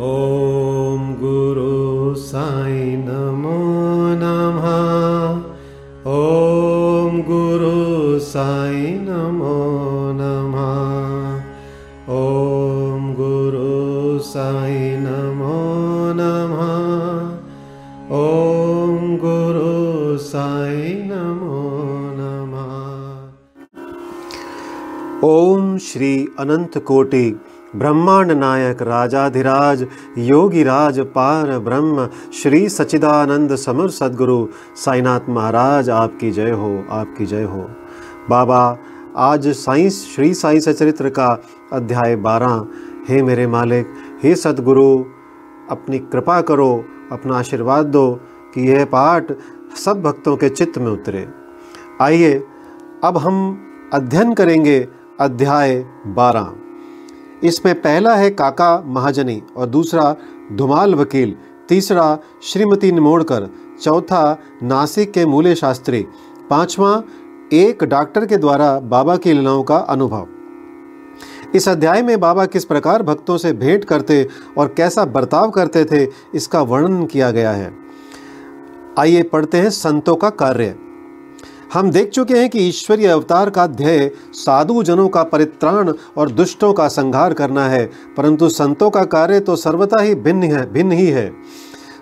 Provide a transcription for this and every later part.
ॐ गुरु साई नमो नमः। ॐ गुरु साई नमो नमः। ॐ गुरु साई नमो नमः। ॐ गुरु साई नमो नमः। ओम श्री अनंत कोटि ब्रह्मांड नायक राजाधिराज योगिराज पार ब्रह्म, श्री सचिदानंद समर सदगुरु, साईनाथ महाराज, आपकी जय हो, आपकी जय हो। बाबा, आज साई, श्री साई सचरित्र का अध्याय बारह। हे मेरे मालिक, हे सदगुरु, अपनी कृपा करो, अपना आशीर्वाद दो कि यह पाठ सब भक्तों के चित्त में उतरे। आइए, अब हम अध्ययन करेंगे अध्याय बारह। इसमें पहला है काका महाजनी और दूसरा धुमाल वकील, तीसरा श्रीमती निमोड़कर, चौथा नासिक के मूल्य शास्त्री, पांचवा एक डॉक्टर के द्वारा बाबा की लीलाओं का अनुभव। इस अध्याय में बाबा किस प्रकार भक्तों से भेंट करते और कैसा बर्ताव करते थे, इसका वर्णन किया गया है। आइए पढ़ते हैं संतों का कार्य। हम देख चुके हैं कि ईश्वरीय अवतार का ध्येय साधु जनों का परित्राण और दुष्टों का संहार करना है, परंतु संतों का कार्य तो सर्वथा ही भिन्न है, भिन्न ही है।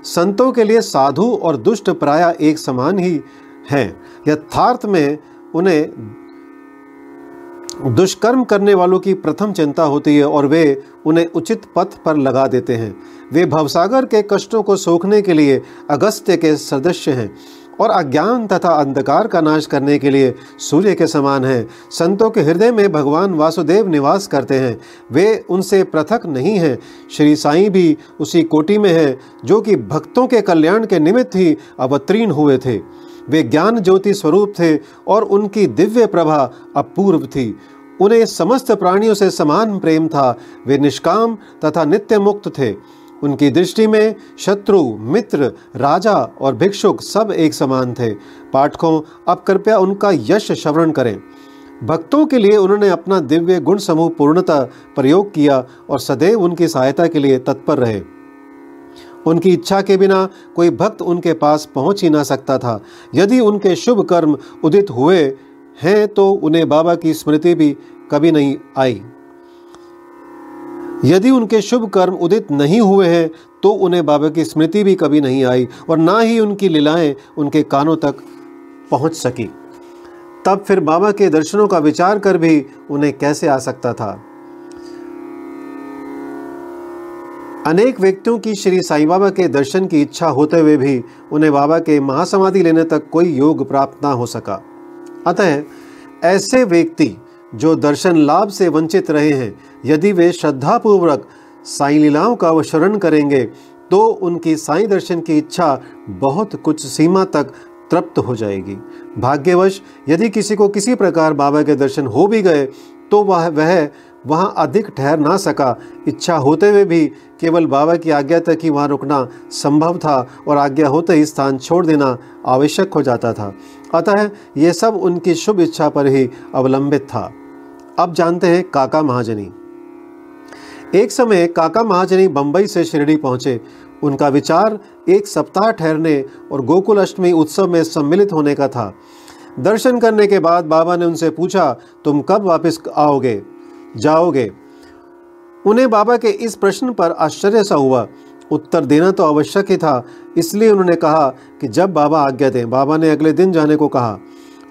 संतों के लिए साधु और दुष्ट प्राय एक समान ही हैं। यथार्थ में उन्हें दुष्कर्म करने वालों की प्रथम चिंता होती है और वे उन्हें उचित पथ पर लगा देते हैं। वे भवसागर के कष्टों को सोखने के लिए अगस्त्य के सदस्य हैं। और अज्ञान तथा अंधकार का नाश करने के लिए सूर्य के समान हैं। संतों के हृदय में भगवान वासुदेव निवास करते हैं। वे उनसे पृथक नहीं हैं। श्री साईं भी उसी कोटि में हैं, जो कि भक्तों के कल्याण के निमित्त ही अवतीर्ण हुए थे। वे ज्ञान ज्योति स्वरूप थे और उनकी दिव्य प्रभा अपूर्व थी। उन्हें समस्त प्राणियों से समान प्रेम था। वे निष्काम तथा नित्य मुक्त थे। उनकी दृष्टि में शत्रु, मित्र, राजा और भिक्षुक सब एक समान थे। पाठकों, अब कृपया उनका यश श्रवण करें। भक्तों के लिए उन्होंने अपना दिव्य गुण समूह पूर्णतः प्रयोग किया और सदैव उनकी सहायता के लिए तत्पर रहे। उनकी इच्छा के बिना कोई भक्त उनके पास पहुँच ही ना सकता था। यदि उनके शुभ कर्म उदित हुए हैं तो उन्हें बाबा की स्मृति भी कभी नहीं आई। यदि उनके शुभ कर्म उदित नहीं हुए हैं तो उन्हें बाबा की स्मृति भी कभी नहीं आई और ना ही उनकी लीलाएँ उनके कानों तक पहुँच सकी। तब फिर बाबा के दर्शनों का विचार कर भी उन्हें कैसे आ सकता था? अनेक व्यक्तियों की श्री साई बाबा के दर्शन की इच्छा होते हुए भी उन्हें बाबा के महासमाधि लेने तक कोई योग प्राप्त ना हो सका। अतः ऐसे व्यक्ति जो दर्शन लाभ से वंचित रहे हैं। यदि वे श्रद्धापूर्वक साई लीलाओं का अवशरण करेंगे तो उनकी साई दर्शन की इच्छा बहुत कुछ सीमा तक तृप्त हो जाएगी। भाग्यवश, यदि किसी को किसी प्रकार बाबा के दर्शन हो भी गए तो वह वह वहाँ अधिक ठहर ना सका। इच्छा होते हुए भी केवल बाबा की आज्ञा तक ही वहाँ रुकना संभव था और आज्ञा होते ही स्थान छोड़ देना आवश्यक हो जाता था। अतः ये सब उनकी शुभ इच्छा पर ही अवलंबित था। अब जानते हैं काका महाजनी। एक समय काका महाजनी बंबई से शिरडी पहुँचे। उनका विचार एक सप्ताह ठहरने और गोकुल अष्टमी उत्सव में सम्मिलित होने का था। दर्शन करने के बाद बाबा ने उनसे पूछा, तुम कब वापस आओगे? जाओगे? उन्हें बाबा के इस प्रश्न पर आश्चर्य सा हुआ। उत्तर देना तो आवश्यक ही था, इसलिए उन्होंने कहा कि जब बाबा आज्ञा दें, बाबा ने अगले दिन जाने को कहा।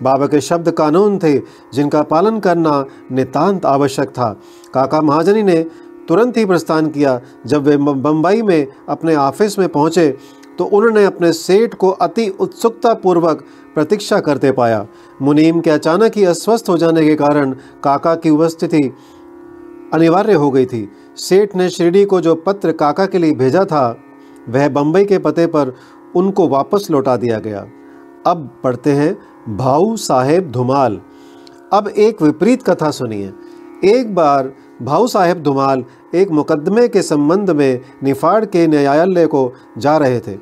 बाबा के शब्द कानून थे, जिनका पालन करना नितांत आवश्यक था। काका महाजनी ने तुरंत ही प्रस्थान किया। जब वे बम्बई में अपने ऑफ़िस में पहुँचे तो उन्होंने अपने सेठ को अति उत्सुकतापूर्वक प्रतीक्षा करते पाया। मुनीम के अचानक ही अस्वस्थ हो जाने के कारण काका की उपस्थिति अनिवार्य हो गई थी। सेठ ने शिरडी को जो पत्र काका के लिए भेजा था, वह बम्बई के पते पर उनको वापस लौटा दिया गया। अब पढ़ते हैं भाऊ साहेब धुमाल। अब एक विपरीत कथा सुनिए। एक बार भाऊ साहेब धुमाल एक मुकदमे के संबंध में निफाड़ के न्यायालय को जा रहे थे।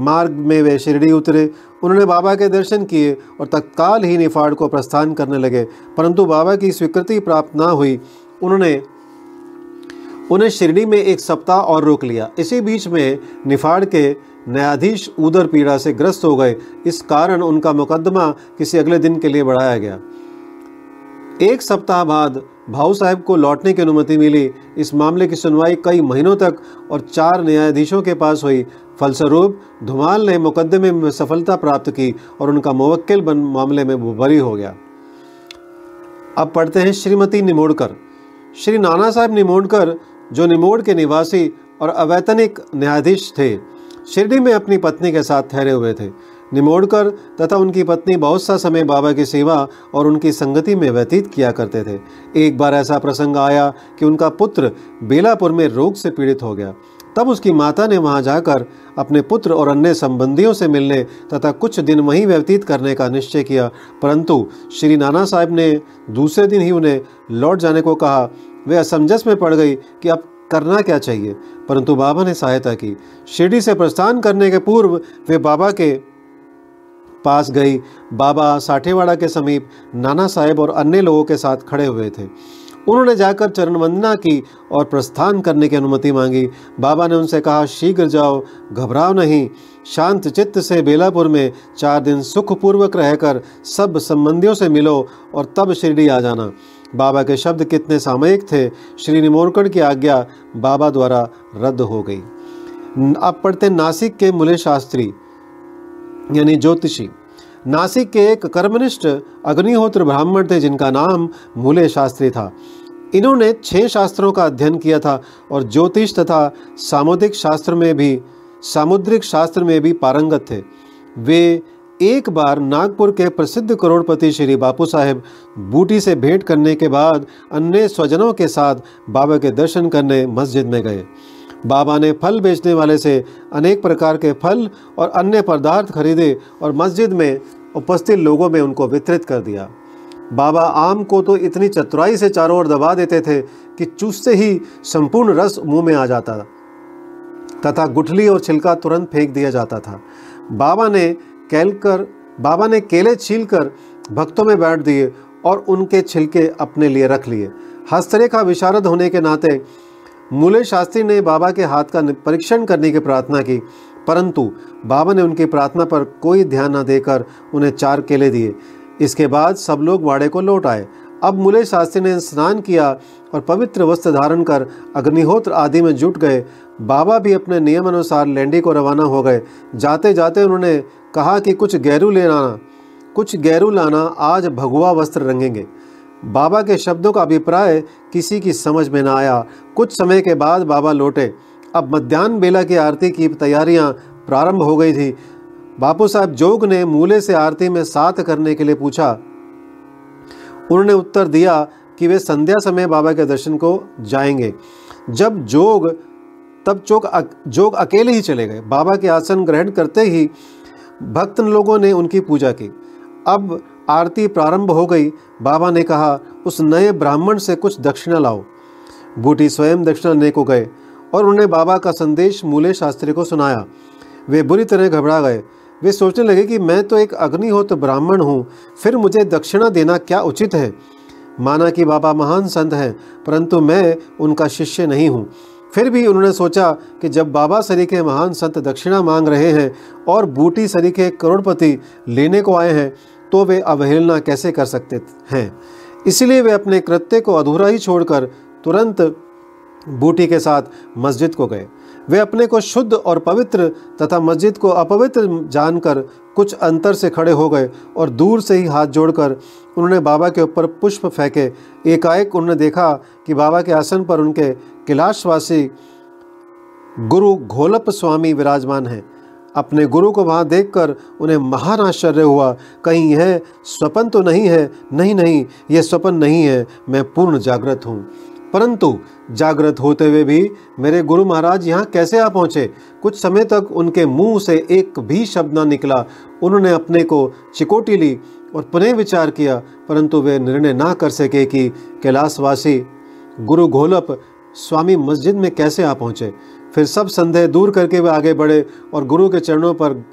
मार्ग में वे शिरडी उतरे। उन्होंने बाबा के दर्शन किए और तत्काल ही निफाड़ को प्रस्थान करने लगे। परंतु बाबा की स्वीकृति प्राप्त ना हुई। उन्होंने उन्हें शिरडी में एक सप्ताह और रोक लिया। इसी बीच में निफाड़ के न्यायाधीश उदर पीड़ा से ग्रस्त हो गए। इस कारण उनका मुकदमा किसी अगले दिन के लिए बढ़ाया गया। एक सप्ताह बाद भाऊ साहब को लौटने की अनुमति मिली। इस मामले की सुनवाई कई महीनों तक और चार न्यायाधीशों के पास हुई। फलस्वरूप, धुमाल ने मुकदमे में सफलता प्राप्त की और उनका मुवक्किल बन मामले में बरी हो गया। अब पढ़ते हैं श्रीमती निमोड़कर। श्री नाना साहब निमोड़कर जो निमोड़ के निवासी और अवैतनिक न्यायाधीश थे, शिरडी में अपनी पत्नी के साथ ठहरे हुए थे। निमोड़कर तथा उनकी पत्नी बहुत सा समय बाबा की सेवा और उनकी संगति में व्यतीत किया करते थे। एक बार ऐसा प्रसंग आया कि उनका पुत्र बेलापुर में रोग से पीड़ित हो गया। तब उसकी माता ने वहाँ जाकर अपने पुत्र और अन्य संबंधियों से मिलने तथा कुछ दिन वहीं व्यतीत करने का निश्चय किया। परंतु श्री नाना साहब ने दूसरे दिन ही उन्हें लौट जाने को कहा वे असमंजस में पड़ गई कि अब करना क्या चाहिए। परंतु बाबा ने सहायता की। शिरडी से प्रस्थान करने के पूर्व वे बाबा के पास गई। बाबा साठेवाड़ा के समीप नाना साहेब और अन्य लोगों के साथ खड़े हुए थे। उन्होंने जाकर चरण वंदना की और प्रस्थान करने की अनुमति मांगी। बाबा ने उनसे कहा, शीघ्र जाओ, घबराओ नहीं। शांत चित्त से बेलापुर में चार दिन सुखपूर्वक रहकर सब संबंधियों से मिलो और तब शिरडी आ जाना। बाबा के शब्द कितने सामयिक थे श्री निमोरकड़ की आज्ञा बाबा द्वारा रद्द हो गई। अब पढ़ते नासिक के मूल्य शास्त्री, यानी ज्योतिषी। नासिक के एक कर्मनिष्ठ अग्निहोत्र ब्राह्मण थे, जिनका नाम मूल्य शास्त्री था। इन्होंने छह शास्त्रों का अध्ययन किया था, और ज्योतिष तथा सामुद्रिक शास्त्र में भी, सामुद्रिक शास्त्र में भी पारंगत थे। वे एक बार नागपुर के प्रसिद्ध करोड़पति श्री बापू साहेब बूटी से भेंट करने के बाद अन्य स्वजनों के साथ बाबा के दर्शन करने मस्जिद में गए। बाबा ने फल बेचने वाले से अनेक प्रकार के फल और अन्य पदार्थ खरीदे और मस्जिद में उपस्थित लोगों में उनको वितरित कर दिया। बाबा आम को तो इतनी चतुराई से चारों ओर दबा देते थे कि चूसते ही संपूर्ण रस मुँह में आ जाता, तथा गुठली और छिलका तुरंत फेंक दिया जाता था। बाबा ने कैलकर बाबा ने केले छीलकर भक्तों में बैठ दिए और उनके छिलके अपने लिए रख लिए। हस्तरेखा विशारद होने के नाते मूल्य शास्त्री ने बाबा के हाथ का परीक्षण करने की प्रार्थना की, परंतु बाबा ने उनकी प्रार्थना पर कोई ध्यान न देकर उन्हें चार केले दिए। इसके बाद सब लोग वाड़े को लौट आए। अब मूल्य शास्त्री ने स्नान किया और पवित्र वस्त्र धारण कर अग्निहोत्र आदि में जुट गए। बाबा भी अपने नियम अनुसार लैंडी को रवाना हो गए। जाते जाते उन्होंने कहा कि कुछ गैरू ले आना कुछ गैरू लाना आज भगवा वस्त्र रंगेंगे। बाबा के शब्दों का अभिप्राय किसी की समझ में न आया। कुछ समय के बाद बाबा लौटे। अब मध्यान्ह बेला की आरती की तैयारियाँ प्रारंभ हो गई थी। बापू साहब जोग ने मूले से आरती में साथ करने के लिए पूछा। उन्होंने उत्तर दिया कि वे संध्या समय बाबा के दर्शन को जाएँगे। जब जोग तब चोक अक, जोग अकेले ही चले गए। बाबा के आसन ग्रहण करते ही भक्त लोगों ने उनकी पूजा की। अब आरती प्रारंभ हो गई। बाबा ने कहा, उस नए ब्राह्मण से कुछ दक्षिणा लाओ। बूटी स्वयं दक्षिणा लेने को गए और उन्हें बाबा का संदेश मूले शास्त्री को सुनाया। वे बुरी तरह घबरा गए। वे सोचने लगे कि मैं तो एक अग्निहोत ब्राह्मण हूँ, फिर मुझे दक्षिणा देना क्या उचित है? माना कि बाबा महान संत हैं, परंतु मैं उनका शिष्य नहीं हूँ। फिर भी उन्होंने सोचा कि जब बाबा सरीके महान संत दक्षिणा मांग रहे हैं और बूटी सरीके करोड़पति लेने को आए हैं तो वे अवहेलना कैसे कर सकते हैं? इसलिए वे अपने कृत्य को अधूरा ही छोड़कर तुरंत बूटी के साथ मस्जिद को गए। वे अपने को शुद्ध और पवित्र तथा मस्जिद को अपवित्र जानकर कुछ अंतर से खड़े हो गए और दूर से ही हाथ जोड़कर उन्होंने बाबा के ऊपर पुष्प फेंके। एकाएक उन्होंने देखा कि बाबा के आसन पर उनके कैलाशवासी गुरु घोलप स्वामी विराजमान हैं। अपने गुरु को वहाँ देखकर उन्हें महान आश्चर्य हुआ। कहीं यह स्वपन तो नहीं है? नहीं नहीं, यह स्वपन नहीं है। मैं पूर्ण जागृत हूँ। परंतु जागृत होते हुए भी मेरे गुरु महाराज यहाँ कैसे आ पहुँचे? कुछ समय तक उनके मुँह से एक भी शब्द न निकला। उन्होंने अपने को चिकोटी ली और पुनः विचार किया, परंतु वे निर्णय ना कर सके कि कैलाशवासी गुरु घोलप स्वामी मस्जिद में कैसे आ पहुँचे। फिर सब संदेह दूर करके वे आगे बढ़े और गुरु के चरणों पर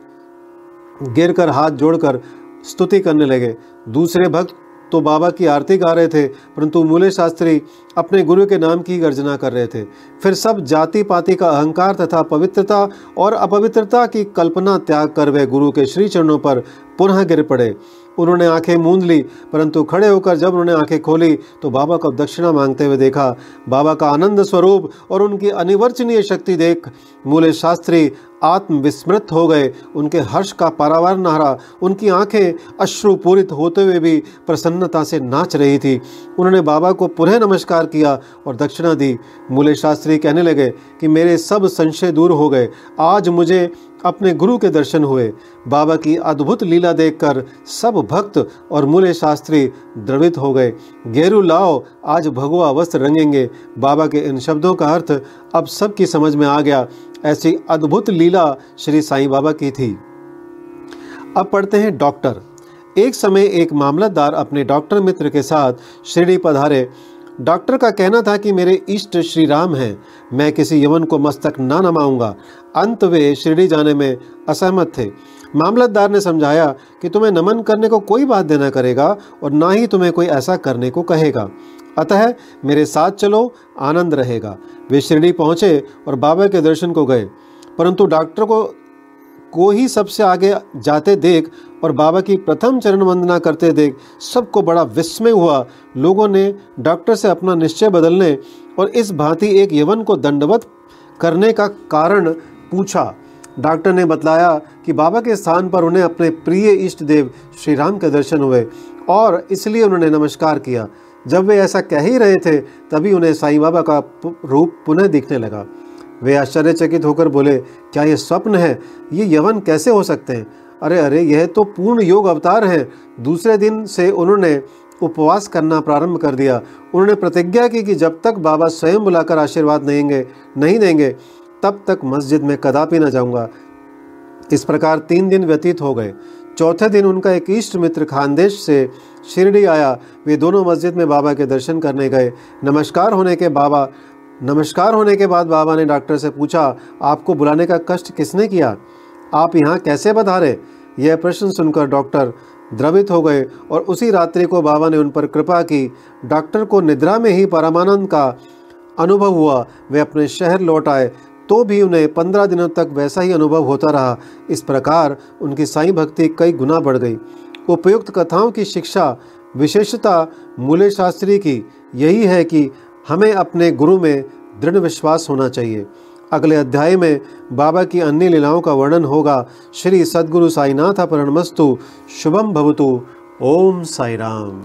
गिर कर हाथ जोड़कर स्तुति करने लगे। दूसरे भक्त तो बाबा की आरती गा रहे थे, परंतु मूले शास्त्री अपने गुरु के नाम की गर्जना कर रहे थे। फिर सब जाति पाति का अहंकार तथा पवित्रता और अपवित्रता की कल्पना त्याग कर वे गुरु के श्री चरणों पर पुनः गिर पड़े। उन्होंने आँखें मूंद ली, परंतु खड़े होकर जब उन्होंने आँखें खोली तो बाबा को दक्षिणा मांगते हुए देखा। बाबा का आनंद स्वरूप और उनकी अनिवर्चनीय शक्ति देख मूले शास्त्री आत्मविस्मृत हो गए। उनके हर्ष का पारावार नहरा उनकी आँखें अश्रुपूरित होते हुए भी प्रसन्नता से नाच रही थी। उन्होंने बाबा को पुनः नमस्कार किया और दक्षिणा दी। मूले शास्त्री कहने लगे कि मेरे सब संशय दूर हो गए। आज मुझे अपने गुरु के दर्शन हुए। बाबा की अद्भुत लीला देखकर सब भक्त और मूल्य शास्त्री द्रवित हो गए। गेरू लाओ, आज भगवा वस्त्र रंगेंगे। बाबा के इन शब्दों का अर्थ अब सबकी समझ में आ गया। ऐसी अद्भुत लीला श्री साईं बाबा की थी। अब पढ़ते हैं डॉक्टर। एक समय एक मामलतदार अपने डॉक्टर मित्र के साथ शिरडी पधारे। डॉक्टर का कहना था कि मेरे इष्ट श्री राम हैं, मैं किसी यवन को मस्तक ना नमाऊँगा। अंत वे शिरडी जाने में असहमत थे। मामलतदार ने समझाया कि तुम्हें नमन करने को कोई बात देना करेगा और ना ही तुम्हें कोई ऐसा करने को कहेगा। अतः मेरे साथ चलो, आनंद रहेगा। वे शिरडी पहुँचे और बाबा के दर्शन को गए। परंतु डॉक्टर को को ही सबसे आगे जाते देख और बाबा की प्रथम चरण वंदना करते देख सबको बड़ा विस्मय हुआ। लोगों ने डॉक्टर से अपना निश्चय बदलने और इस भांति एक यवन को दंडवत करने का कारण पूछा। डॉक्टर ने बतलाया कि बाबा के स्थान पर उन्हें अपने प्रिय इष्ट देव श्री राम के दर्शन हुए और इसलिए उन्होंने नमस्कार किया। जब वे ऐसा कह ही रहे थे, तभी उन्हें साईं बाबा का रूप पुनः दिखने लगा। वे आश्चर्यचकित होकर बोले, क्या ये स्वप्न है? ये यवन कैसे हो सकते हैं? अरे अरे, यह तो पूर्ण योग अवतार है। दूसरे दिन से उन्होंने उपवास करना प्रारंभ कर दिया। उन्होंने प्रतिज्ञा की कि जब तक बाबा स्वयं बुलाकर आशीर्वाद देंगे, नहीं देंगे, तब तक मस्जिद में कदापि न जाऊँगा। इस प्रकार तीन दिन व्यतीत हो गए। चौथे दिन उनका एक इष्ट मित्र खानदेश से शिरडी आया। वे दोनों मस्जिद में बाबा के दर्शन करने गए। नमस्कार होने के बाबा, नमस्कार होने के बाद बाबा ने डॉक्टर से पूछा, आपको बुलाने का कष्ट किसने किया? आप यहाँ कैसे बधारे यह प्रश्न सुनकर डॉक्टर द्रवित हो गए और उसी रात्रि को बाबा ने उन पर कृपा की। डॉक्टर को निद्रा में ही परमानंद का अनुभव हुआ। वे अपने शहर लौट आए। तो भी उन्हें पंद्रह दिनों तक वैसा ही अनुभव होता रहा। इस प्रकार उनकी साई भक्ति कई गुना बढ़ गई। उपयुक्त कथाओं की शिक्षा, विशेषता, मूल्य शास्त्री की यही है कि हमें अपने गुरु में दृढ़ विश्वास होना चाहिए। अगले अध्याय में बाबा की अन्य लीलाओं का वर्णन होगा। श्री सद्गुरु साईनाथ प्रणमस्तु शुभम भवतु। ओम साई राम